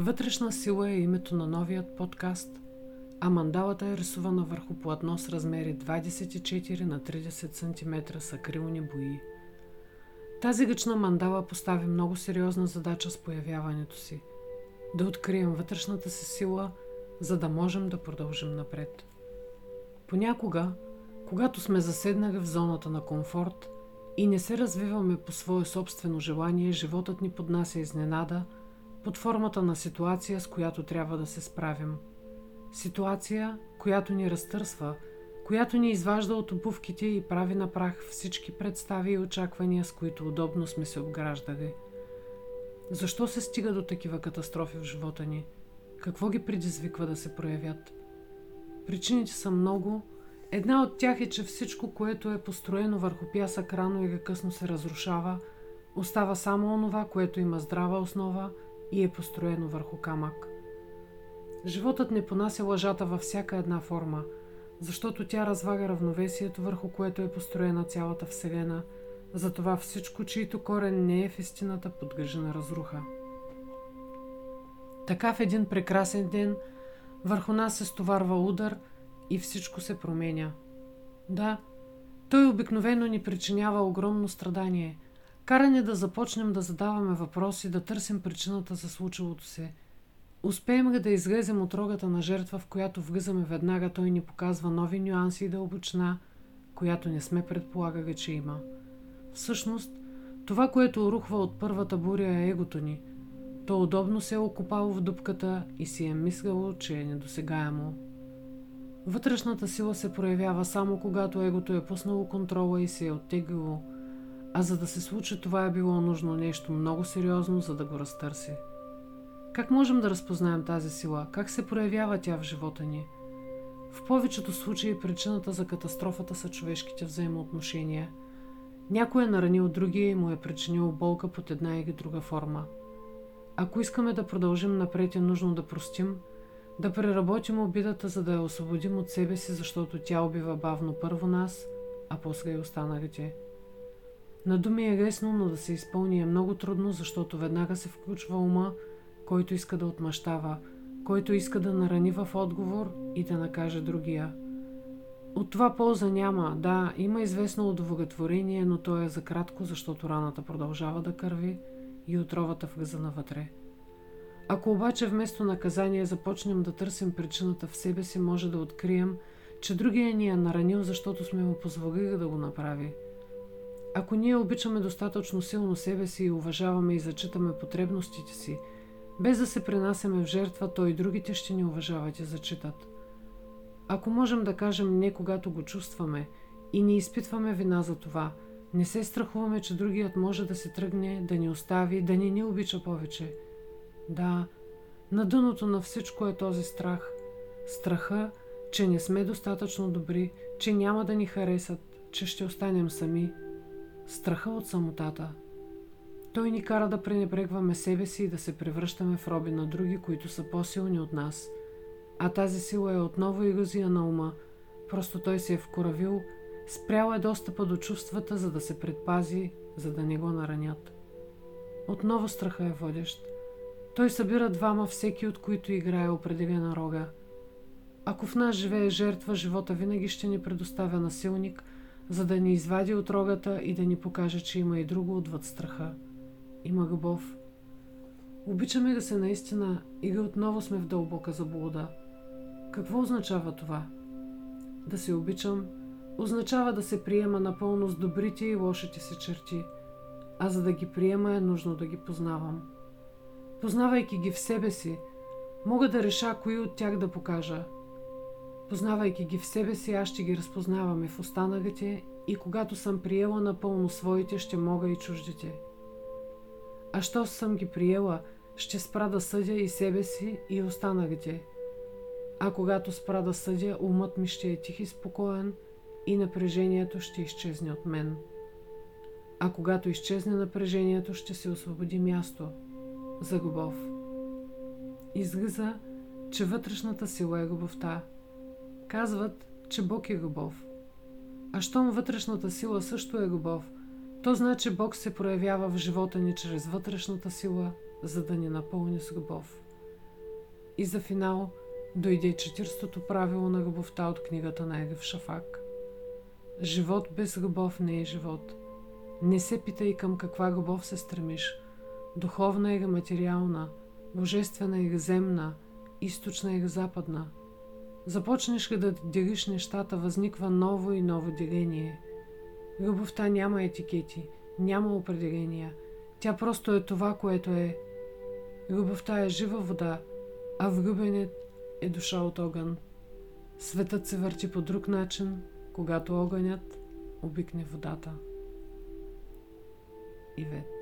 Вътрешна сила е името на новият подкаст, а мандалата е рисувана върху платно с размери 24 на 30 см с акрилни бои. Тази гъчна мандала постави много сериозна задача с появяването си – да открием вътрешната си сила, за да можем да продължим напред. Понякога, когато сме заседнали в зоната на комфорт и не се развиваме по свое собствено желание, животът ни поднася изненада – под формата на ситуация, с която трябва да се справим. Ситуация, която ни разтърсва, която ни изважда от обувките и прави на прах всички представи и очаквания, с които удобно сме се обграждали. Защо се стига до такива катастрофи в живота ни? Какво ги предизвиква да се проявят? Причините са много. Една от тях е, че всичко, което е построено върху пясък, рано или късно се разрушава, остава само онова, което има здрава основа – и е построено върху камък. Животът не понася лъжата във всяка една форма, защото тя развага равновесието, върху което е построена цялата Вселена, затова всичко, чието корен не е в истината, подгържа на разруха. Така в един прекрасен ден върху нас се стоварва удар и всичко се променя. Да, той обикновено ни причинява огромно страдание – Каране да започнем да задаваме въпроси, да търсим причината за случилото се. Успеем ли да излезем от рогата на жертва, в която влизаме веднага, той ни показва нови нюанси и дълбочина, която не сме предполагали, че има. Всъщност, това, което урухва от първата буря е егото ни. То удобно се е окопало в дупката и си е мисляло, че е недосегаемо. Вътрешната сила се проявява само когато егото е пуснало контрола и се е оттеглило – а за да се случи това е било нужно нещо много сериозно, за да го разтърси. Как можем да разпознаем тази сила? Как се проявява тя в живота ни? В повечето случаи причината за катастрофата са човешките взаимоотношения. Някой е наранил другия и му е причинил болка под една или друга форма. Ако искаме да продължим напред е нужно да простим, да преработим обидата, за да я освободим от себе си, защото тя убива бавно първо нас, а после и останалите. На думи е лесно, но да се изпълни е много трудно, защото веднага се включва ума, който иска да отмъщава, който иска да нарани в отговор и да накаже другия. От това полза няма, да, има известно удовлетворение, но то е за кратко, защото раната продължава да кърви и отровата влиза навътре. Ако обаче вместо наказание започнем да търсим причината в себе си, може да открием, че другия ни е наранил, защото сме му позволили да го направи – ако ние обичаме достатъчно силно себе си и уважаваме и зачитаме потребностите си, без да се пренасяме в жертва, то и другите ще ни уважават и зачитат. Ако можем да кажем не когато го чувстваме и не изпитваме вина за това, не се страхуваме, че другият може да се тръгне, да ни остави, да ни ни обича повече. Да, на дъното на всичко е този страх. Страха, че не сме достатъчно добри, че няма да ни харесат, че ще останем сами – страха от самотата. Той ни кара да пренебрегваме себе си и да се превръщаме в роби на други, които са по-силни от нас. А тази сила е отново иллюзия на ума, просто той се е вкоравил, спрял е достъпа до чувствата, за да се предпази, за да не го наранят. Отново страха е водещ. Той събира двама, всеки от които играе определена рога. Ако в нас живее жертва, живота винаги ще ни предоставя насилник – за да ни извади от рогата и да ни покаже, че има и друго отвъд страха. Има любов. Обичаме да се наистина или отново сме в дълбока заблуда. Какво означава това? Да се обичам означава да се приема напълно с добрите и лошите си черти, а за да ги приема е нужно да ги познавам. Познавайки ги в себе си, мога да реша кои от тях да покажа – Познавайки ги в себе си, аз ще ги разпознаваме в останалите и когато съм приела напълно своите, ще мога и чуждите. А що съм ги приела, ще спра да съдя и себе си и останалите. А когато спра да съдя, умът ми ще е тих и спокоен и напрежението ще изчезне от мен. А когато изчезне напрежението, ще се освободи място за любов. Излиза, че вътрешната сила е любовта – Казват, че Бог е любов. А щом вътрешната сила също е любов, то значи Бог се проявява в живота ни чрез вътрешната сила, за да ни напълни с любов. И за финал дойде четирстото правило на любовта от книгата на Егев Шафак. Живот без любов не е живот. Не се питай към каква любов се стремиш. Духовна или материална, божествена или земна, източна или западна. Започнеш ли да делиш нещата, възниква ново и ново деление. Любовта няма етикети, няма определения. Тя просто е това, което е. Любовта е жива вода, а влюбенят е душа от огън. Светът се върти по друг начин, когато огънят обикне водата. Ивет